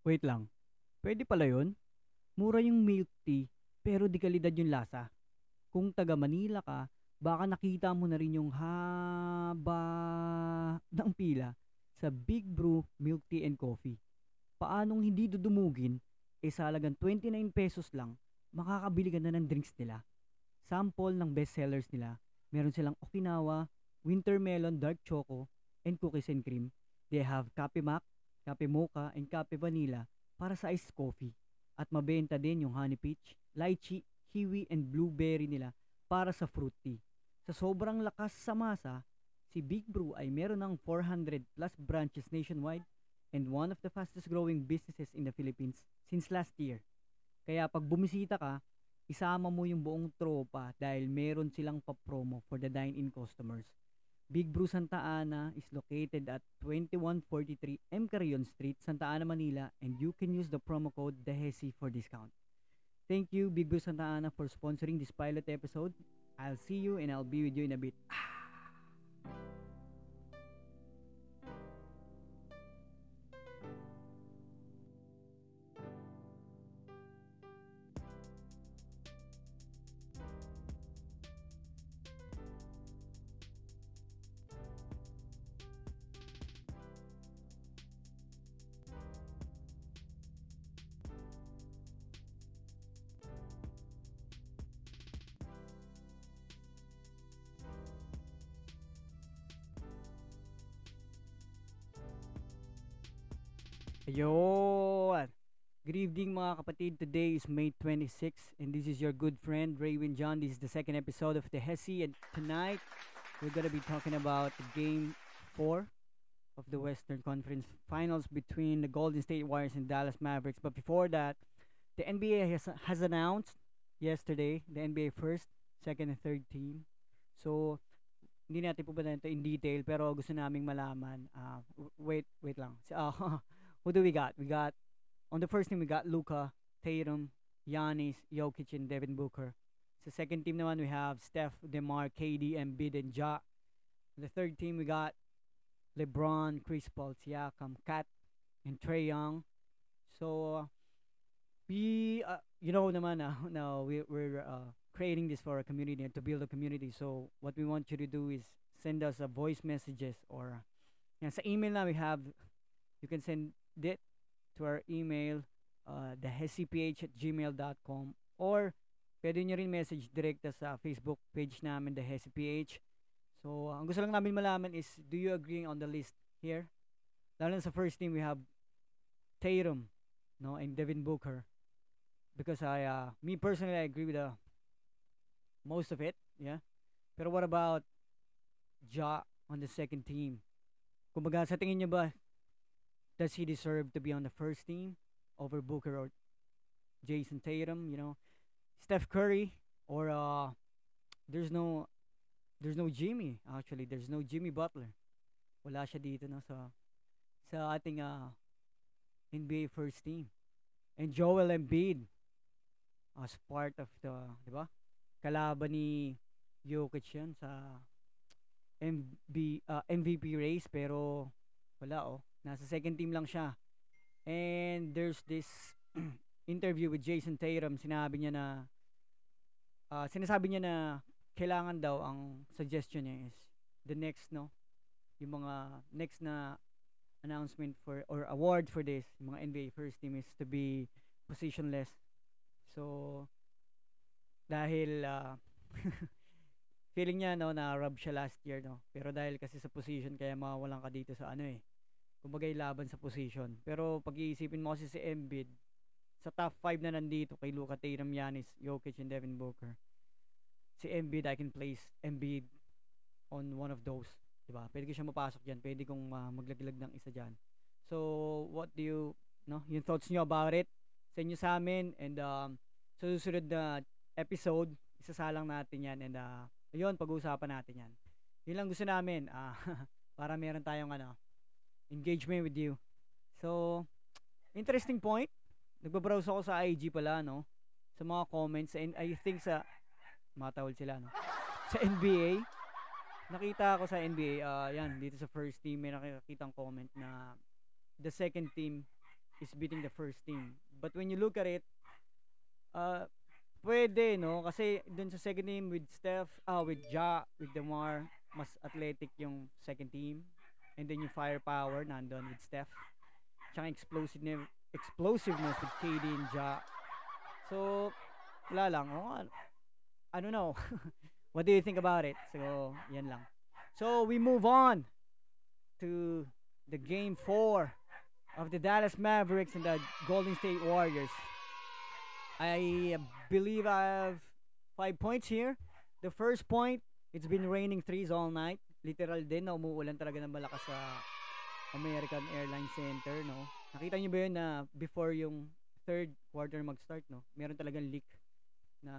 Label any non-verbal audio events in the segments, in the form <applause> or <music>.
Wait lang. Pwede pala yun? Mura yung milk tea, pero di kalidad yung lasa. Kung taga Manila ka, baka nakita mo na rin yung haba ng pila sa Big Brew Milk Tea and Coffee. Paanong hindi dudumugin, e sa halagang 29 pesos lang, makakabili ka na ng drinks nila. Sample ng bestsellers nila, meron silang Okinawa, Winter Melon Dark Choco, and Cookies and Cream. They have Kape Mac, Kape Mocha, and Kape Vanilla para sa iced coffee. At mabenta din yung Honey Peach, Lychee, Kiwi, and Blueberry nila para sa fruit tea. Sa sobrang lakas sa masa, si Big Brew ay meron ng 400 plus branches nationwide and one of the fastest growing businesses in the Philippines since last year. Kaya pag bumisita ka, isama mo yung buong tropa dahil meron silang pa-promo for the dine-in customers. Big Brew Santa Ana is located at 2143 M. Carrion Street, Santa Ana, Manila, and you can use the promo code DEHESI for discount. Thank you, Big Brew Santa Ana, for sponsoring this pilot episode. I'll see you and I'll be with you in a bit. Ayun! Good evening mga kapatid. Today is May 26 and this is your good friend Raywin John. This is the second episode of the Hesi and tonight we're gonna be talking about game 4 of the Western Conference Finals between the Golden State Warriors and Dallas Mavericks. But before that, the NBA has, has announced yesterday the NBA first, second, and third team. So, hindi natin po ba ito in detail pero gusto naming malaman. Uh, wait, wait lang. Uh, <laughs> who do we got? We got on the first team we got Luca, Tatum, Giannis, Jokic, and Devin Booker. Sa second team naman we have Steph, DeMar, KD, Embiid, and Ja. The third team we got LeBron, Chris Paul, Siakam, Kat, and Trey Young. So uh, we, uh, you know, naman, uh, <laughs> no, we, we're uh, creating this for a community and to build a community. So what we want you to do is send us a voice messages or yan, sa email na we have you can send it to our email uh, thehesiph at gmail.com or pwede nyo rin message direkta sa Facebook page namin the hesiph so ang gusto lang namin malaman is do you agree on the list here? Lalo sa first team we have Tatum no and Devin Booker. Because I uh, me personally I agree with uh, most of it yeah. Pero what about Ja on the second team? Kumbaga sa tingin nyo ba does he deserve to be on the first team over Booker or Jason Tatum? You know, Steph Curry or uh, there's no there's no Jimmy actually. There's no Jimmy Butler. Wala siya dito no sa sa ating uh, NBA first team. And Joel Embiid as part of the, 'di ba? Kalaban ni Jokic yan sa MB, uh, MVP race pero wala oh Nasa second team lang siya. And there's this <clears throat> interview with Jason Tatum. Sinabi niya na uh, sinasabi niya na kailangan daw ang suggestion niya is the next no yung mga next na announcement for or award for this yung mga NBA first team is to be positionless so dahil uh, <laughs> feeling niya no na rub siya last year no pero dahil kasi sa position kaya mawawalan ka dito sa ano eh kumbagay laban sa position. Pero pag-iisipin mo kasi si Embiid, sa top 5 na nandito kay Luka Tatum, Giannis, Jokic, and Devin Booker. Si Embiid, I can place Embiid on one of those. Diba? Pwede ko siya mapasok dyan. Pwede kong uh, maglaglag ng isa dyan. So, what do you, no? Yung thoughts nyo about it? Send nyo sa amin. And, um, sa susunod na episode, isasalang natin yan. And, uh, ayun, pag-uusapan natin yan. Yun lang gusto namin. Uh, <laughs> para meron tayong, ano, engagement with you. So, interesting point. Nagbabrowse ako sa IG pala, no? Sa mga comments. And I think sa, matawal sila, no? Sa NBA. Nakita ako sa NBA, uh, yan, dito sa first team, may nakikita comment na the second team is beating the first team. But when you look at it, uh, pwede, no? Kasi dun sa second team with Steph, ah, with Ja, with Demar, mas athletic yung second team. And then yung firepower nandun with Steph. Tsaka explosiveness, explosiveness with KD and Ja. So, wala lang. Oh, I don't know. <laughs> what do you think about it? So, yan lang. So, we move on to the game 4 of the Dallas Mavericks and the Golden State Warriors. I believe I have five points here. The first point, it's been raining threes all night. Literal din na umuulan talaga ng malakas sa American Airlines Center, no? Nakita niyo ba yun na before yung third quarter mag-start, no? Meron talagang leak na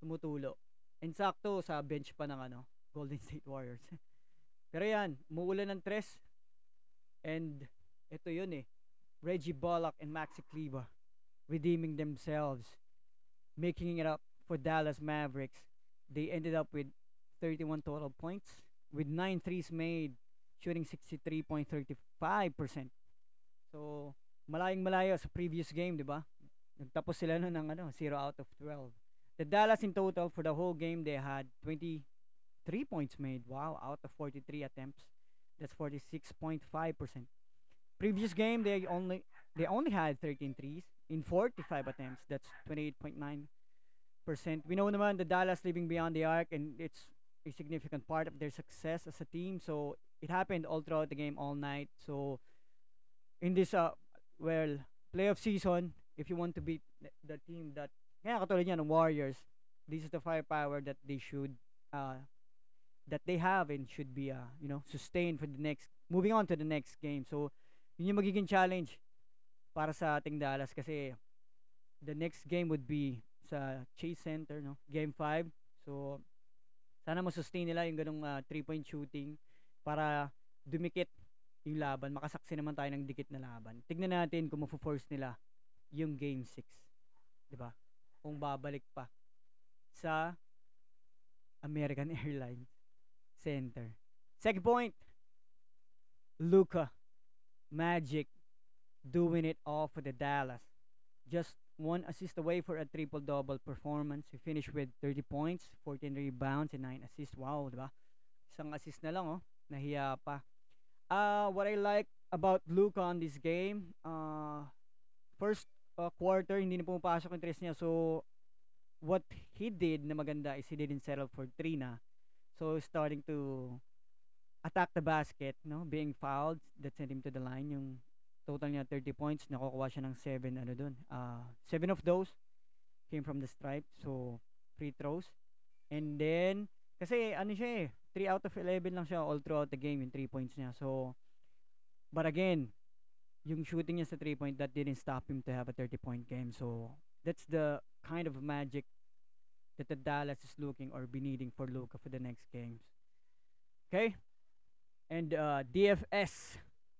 tumutulo. And sakto sa bench pa ng ano, Golden State Warriors. <laughs> Pero yan, umuulan ng tres. And ito yun eh. Reggie Bullock and Maxi Kleber redeeming themselves, making it up for Dallas Mavericks. They ended up with 31 total points with 9 threes made, shooting 63.35%. So, malayong malayo sa previous game, di ba? Nagtapos sila no ng ano, 0 out of 12. The Dallas in total for the whole game, they had 23 points made. Wow, out of 43 attempts. That's 46.5%. Previous game, they only they only had 13 threes in 45 attempts. That's 28.9%. We know naman the Dallas living beyond the arc and it's a significant part of their success as a team. So it happened all throughout the game all night. So in this uh well playoff season, if you want to beat the team that kaya katulad niya ng Warriors, this is the firepower that they should uh that they have and should be uh you know sustained for the next moving on to the next game. So yun yung magiging challenge para sa ating Dallas kasi the next game would be sa Chase Center, no? Game 5. So, sana ma-sustain nila yung ganung uh, three-point shooting para dumikit yung laban. Makasaksi naman tayo ng dikit na laban. Tignan natin kung mafo-force nila yung game 6. 'Di ba? Kung babalik pa sa American <laughs> Airlines Center. Second point, Luka Magic doing it all for the Dallas. Just one assist away for a triple double performance. He finished with 30 points, 14 rebounds, and 9 assists. Wow, di ba? Isang assist na lang, oh. Nahiya pa. Uh, what I like about Luka on this game, uh, first uh, quarter, hindi na pumapasok yung tres niya. So, what he did na maganda is he didn't settle for 3 na. So, starting to attack the basket, no? Being fouled, that sent him to the line. Yung total niya 30 points, nakukuha siya ng 7 ano dun. Uh, 7 of those came from the stripe. So, free throws. And then, kasi ano siya eh, 3 out of 11 lang siya all throughout the game, yung 3 points niya. So, but again, yung shooting niya sa 3 point, that didn't stop him to have a 30 point game. So, that's the kind of magic that the Dallas is looking or be needing for Luka for the next games. Okay? And uh, DFS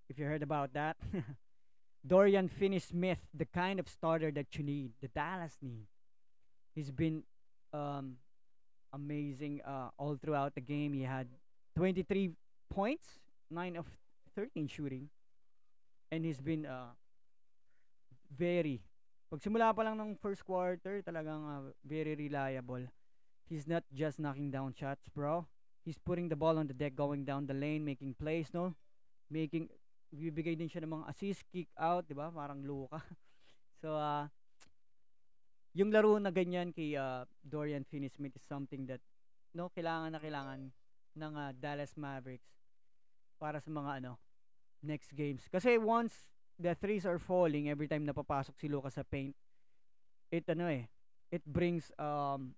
if you heard about that. <laughs> Dorian Finney-Smith, the kind of starter that you need, the Dallas need. He's been um, amazing uh, all throughout the game. He had 23 points, 9 of 13 shooting. And he's been uh, very, pagsimula pa lang ng first quarter, talagang uh, very reliable. He's not just knocking down shots, bro. He's putting the ball on the deck, going down the lane, making plays, no? Making bibigay din siya ng mga assist, kick out, 'di ba? Parang luka. <laughs> so uh yung laro na ganyan kay uh, Dorian Finney-Smith is something that no kailangan na kailangan ng uh, Dallas Mavericks para sa mga ano next games. Kasi once the threes are falling every time napapasok si Luka sa paint, it ano eh, it brings um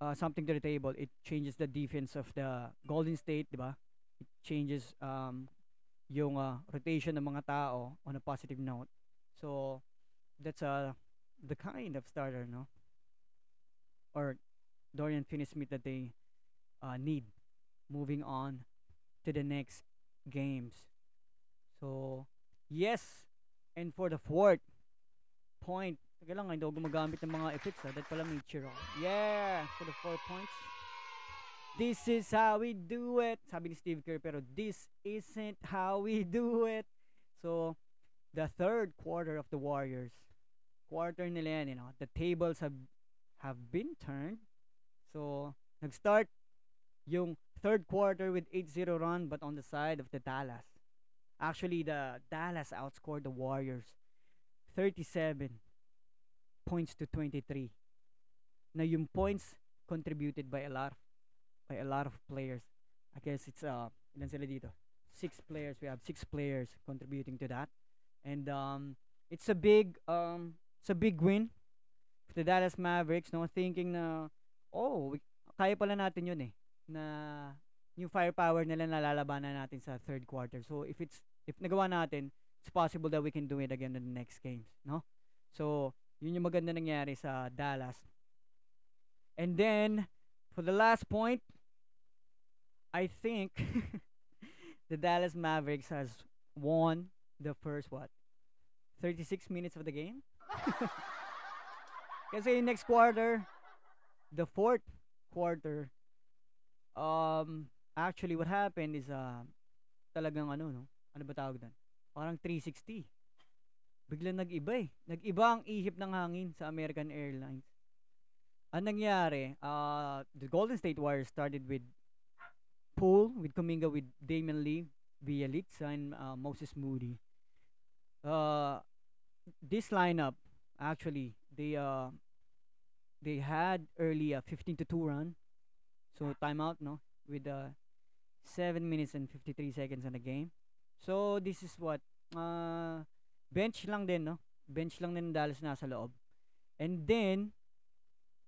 uh, something to the table. It changes the defense of the Golden State, 'di ba? It changes um yung uh, rotation ng mga tao on a positive note. So that's uh the kind of starter, no? Or Dorian Finney-Smith that they uh, need moving on to the next games. So, yes. And for the fourth point, Teka lang, hindi ako gumagamit ng mga effects ha. That pala may cheer ako. Yeah! For the four points. This is how we do it. Sabi ni Steve Kerr, pero this isn't how we do it. So, the third quarter of the Warriors. Quarter nila yan, you know. The tables have have been turned. So, nag-start yung third quarter with 8-0 run but on the side of the Dallas. Actually, the Dallas outscored the Warriors 37 points to 23. Na yung points contributed by a lot by a lot of players. I guess it's uh ilan sila dito? Six players. We have six players contributing to that. And um it's a big um it's a big win for the Dallas Mavericks, no? Thinking na oh, we, kaya pala natin 'yun eh na yung firepower nila nalalabanan natin sa third quarter. So if it's if nagawa natin, it's possible that we can do it again in the next games, no? So, yun yung maganda nangyari sa Dallas. And then for the last point, I think <laughs> the Dallas Mavericks has won the first what? 36 minutes of the game? <laughs> Kasi next quarter, the fourth quarter, um, actually what happened is uh, talagang ano, no? Ano ba tawag doon? Parang 360. Biglang nag-iba eh. Nag-iba ang ihip ng hangin sa American Airlines. Ang nangyari, uh, the Golden State Warriors started with With Kuminga, with Damian Lee, Bielitsa, and uh, Moses Moody. Uh, this lineup, actually, they uh, they had early a 15 to 2 run. So timeout, no? With uh, 7 minutes and 53 seconds in the game. So this is what uh, bench lang din, no? Bench lang din Dallas nasa loob. And then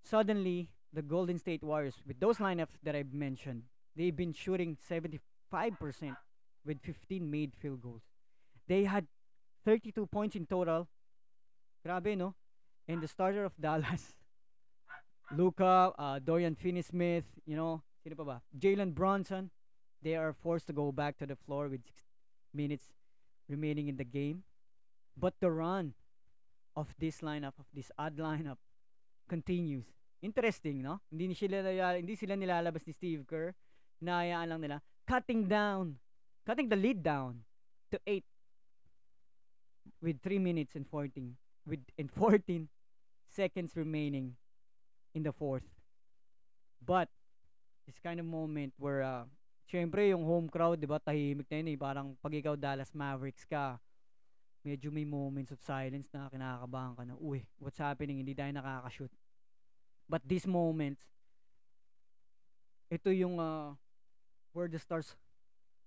suddenly the Golden State Warriors with those lineups that I've mentioned, they've been shooting 75% with 15 made field goals. They had 32 points in total. Grabe, no? And the starter of <laughs> Dallas, Luca, uh, Dorian Finney-Smith, you know, ba? Jalen Bronson, they are forced to go back to the floor with six minutes remaining in the game. But the run of this lineup, of this odd lineup, continues. Interesting, no? Hindi sila hindi sila nilalabas ni Steve Kerr. Naayaan lang nila cutting down, cutting the lead down to 8 with 3 minutes and 14 with and 14 seconds remaining in the fourth. But this kind of moment where uh, syempre yung home crowd, 'di ba, tahimik na yun eh. Parang pag ikaw Dallas Mavericks ka, medyo may moments of silence na kinakabahan ka na, uy, what's happening? Hindi tayo nakaka-shoot. But these moments, ito yung uh, where the stars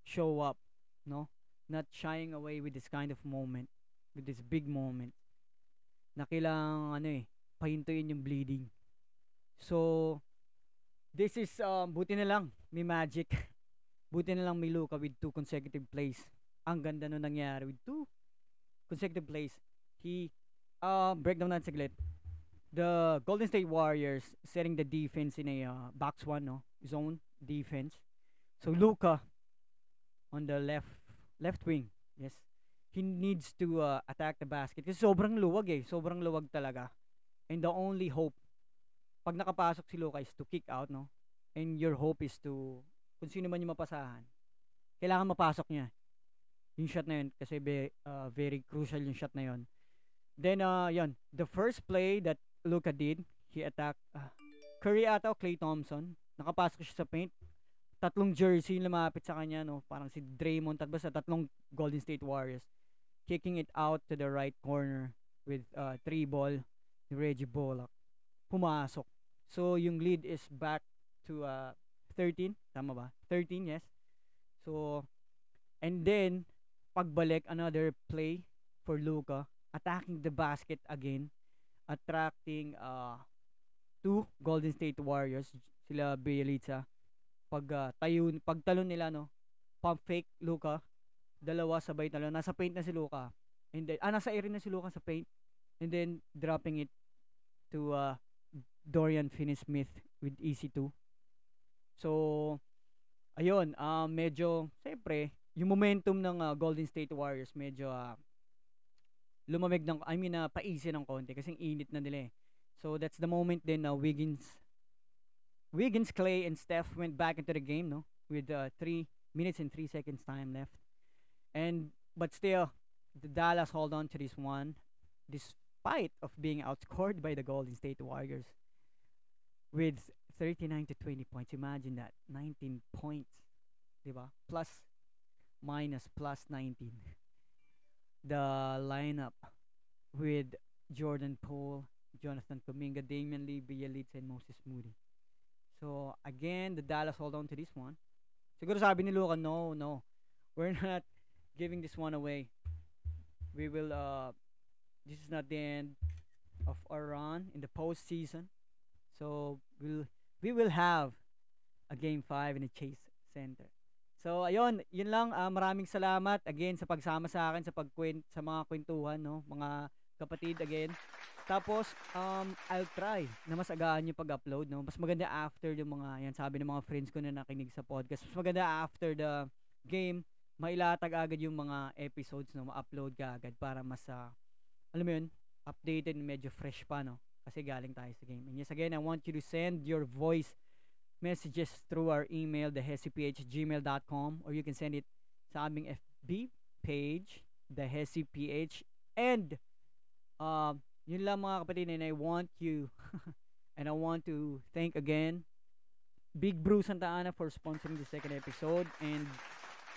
show up, no? Not shying away with this kind of moment, with this big moment. Na kailangan, ano eh, pahintuin yung bleeding. So, this is, um, buti na lang, may magic. <laughs> buti na lang may Luka with two consecutive plays. Ang ganda no nangyari with two consecutive plays. He, uh, breakdown natin saglit. The Golden State Warriors setting the defense in a uh, box one, no? Zone defense. So Luka on the left left wing. Yes. He needs to uh, attack the basket kasi sobrang luwag eh. Sobrang luwag talaga. And the only hope pag nakapasok si Luka is to kick out, no? And your hope is to kung sino man yung mapasahan. Kailangan mapasok niya. Yung shot na yun kasi be, uh, very crucial yung shot na yun. Then uh yun, the first play that Luka did, he attacked uh, Curry ata o Clay Thompson. Nakapasok siya sa paint. Tatlong jersey lumapit sa kanya, no? Parang si Draymond at basta tatlong Golden State Warriors. Kicking it out to the right corner with uh, three ball ni Reggie Bullock. Pumasok. So, yung lead is back to uh, 13. Tama ba? 13, yes. So, and then, pagbalik, another play for Luka. Attacking the basket again. Attracting uh, two Golden State Warriors. Sila Bielitsa. Pag uh, tayo, pagtalon nila, no? Pump fake, Luka. Dalawa sabay talon. Nasa paint na si Luka. And then, ah, nasa area na si Luka sa paint. And then, dropping it to uh, Dorian Finney-Smith with EC2. So, ayun, uh, medyo, siyempre, yung momentum ng uh, Golden State Warriors medyo uh, lumamig ng, I mean, uh, paisi ng konti kasi init na nila eh. So, that's the moment then uh, Wiggins, Wiggins, Clay, and Steph went back into the game, no? With uh, 3 minutes and 3 seconds time left. And, but still, the Dallas hold on to this one despite of being outscored by the Golden State Warriors with 39 to 20 points. Imagine that. 19 points. Diba? Plus, minus, plus 19. <laughs> The lineup with Jordan Poole, Jonathan Kuminga, Damian Lee, Bielitsa, and Moses Moody. So, again, the Dallas hold on to this one. Siguro sabi ni Luka, no, no. We're <laughs> not giving this one away. We will, uh, this is not the end of our run in the postseason. So, we'll, we will have a game 5 in the Chase Center. So, ayun, yun lang. Uh, maraming salamat again sa pagsama sa akin sa pagkwent sa mga kwentuhan, no? Mga kapatid again. Tapos, um, I'll try na mas agaan yung pag-upload, no? Mas maganda after yung mga, yan, sabi ng mga friends ko na nakinig sa podcast. Mas maganda after the game, mailatag agad yung mga episodes, no? Ma-upload ka agad para mas, uh, alam mo yun, updated, medyo fresh pa, no? Kasi galing tayo sa game. And yes, again, I want you to send your voice messages through our email, thehesiph@gmail.com or you can send it sa aming FB page, thehesiph. And, uh, yun lang mga kapatid, and I want you, <laughs> and I want to thank again Big Brew Santa Ana for sponsoring the second episode. And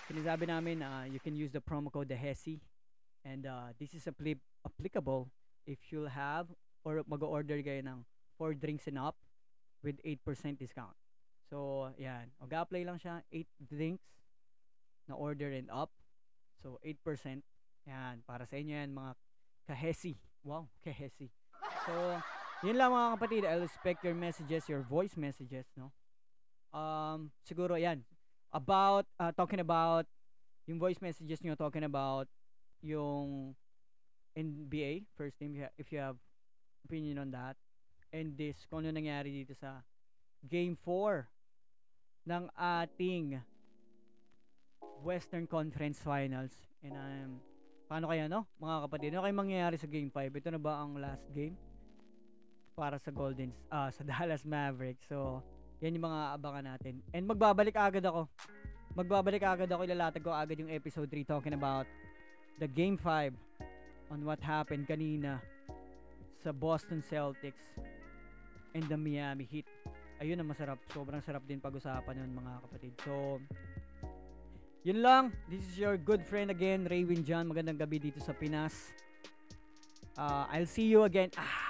sinasabi namin, uh, you can use the promo code TheHesi. And uh, this is appli- applicable if you'll have or mag-order kayo ng 4 drinks and up with 8% discount. So, yan. Mag-apply lang siya, 8 drinks na order and up. So, 8%. Yan. Para sa inyo yan, mga kahesi. Wow, <laughs> kahesi. So, yun lang mga kapatid. I'll expect your messages, your voice messages, no? Um, siguro, yan. About, uh, talking about, yung voice messages nyo, talking about yung NBA, first team, if you have opinion on that. And this, kung ano nangyari dito sa Game 4 ng ating Western Conference Finals. And um, paano kaya no, mga kapatid? Ano kayo mangyayari sa Game 5? Ito na ba ang last game? Para sa Golden, ah, sa <laughs> Dallas Mavericks. So, yan yung mga abangan natin. And magbabalik agad ako. Magbabalik agad ako, ilalatag ko agad yung episode 3 talking about the Game 5 on what happened kanina sa Boston Celtics and the Miami Heat ayun ang masarap. Sobrang sarap din pag-usapan yun mga kapatid. So, yun lang. This is your good friend again, Raywin John. Magandang gabi dito sa Pinas. Uh, I'll see you again. Ah,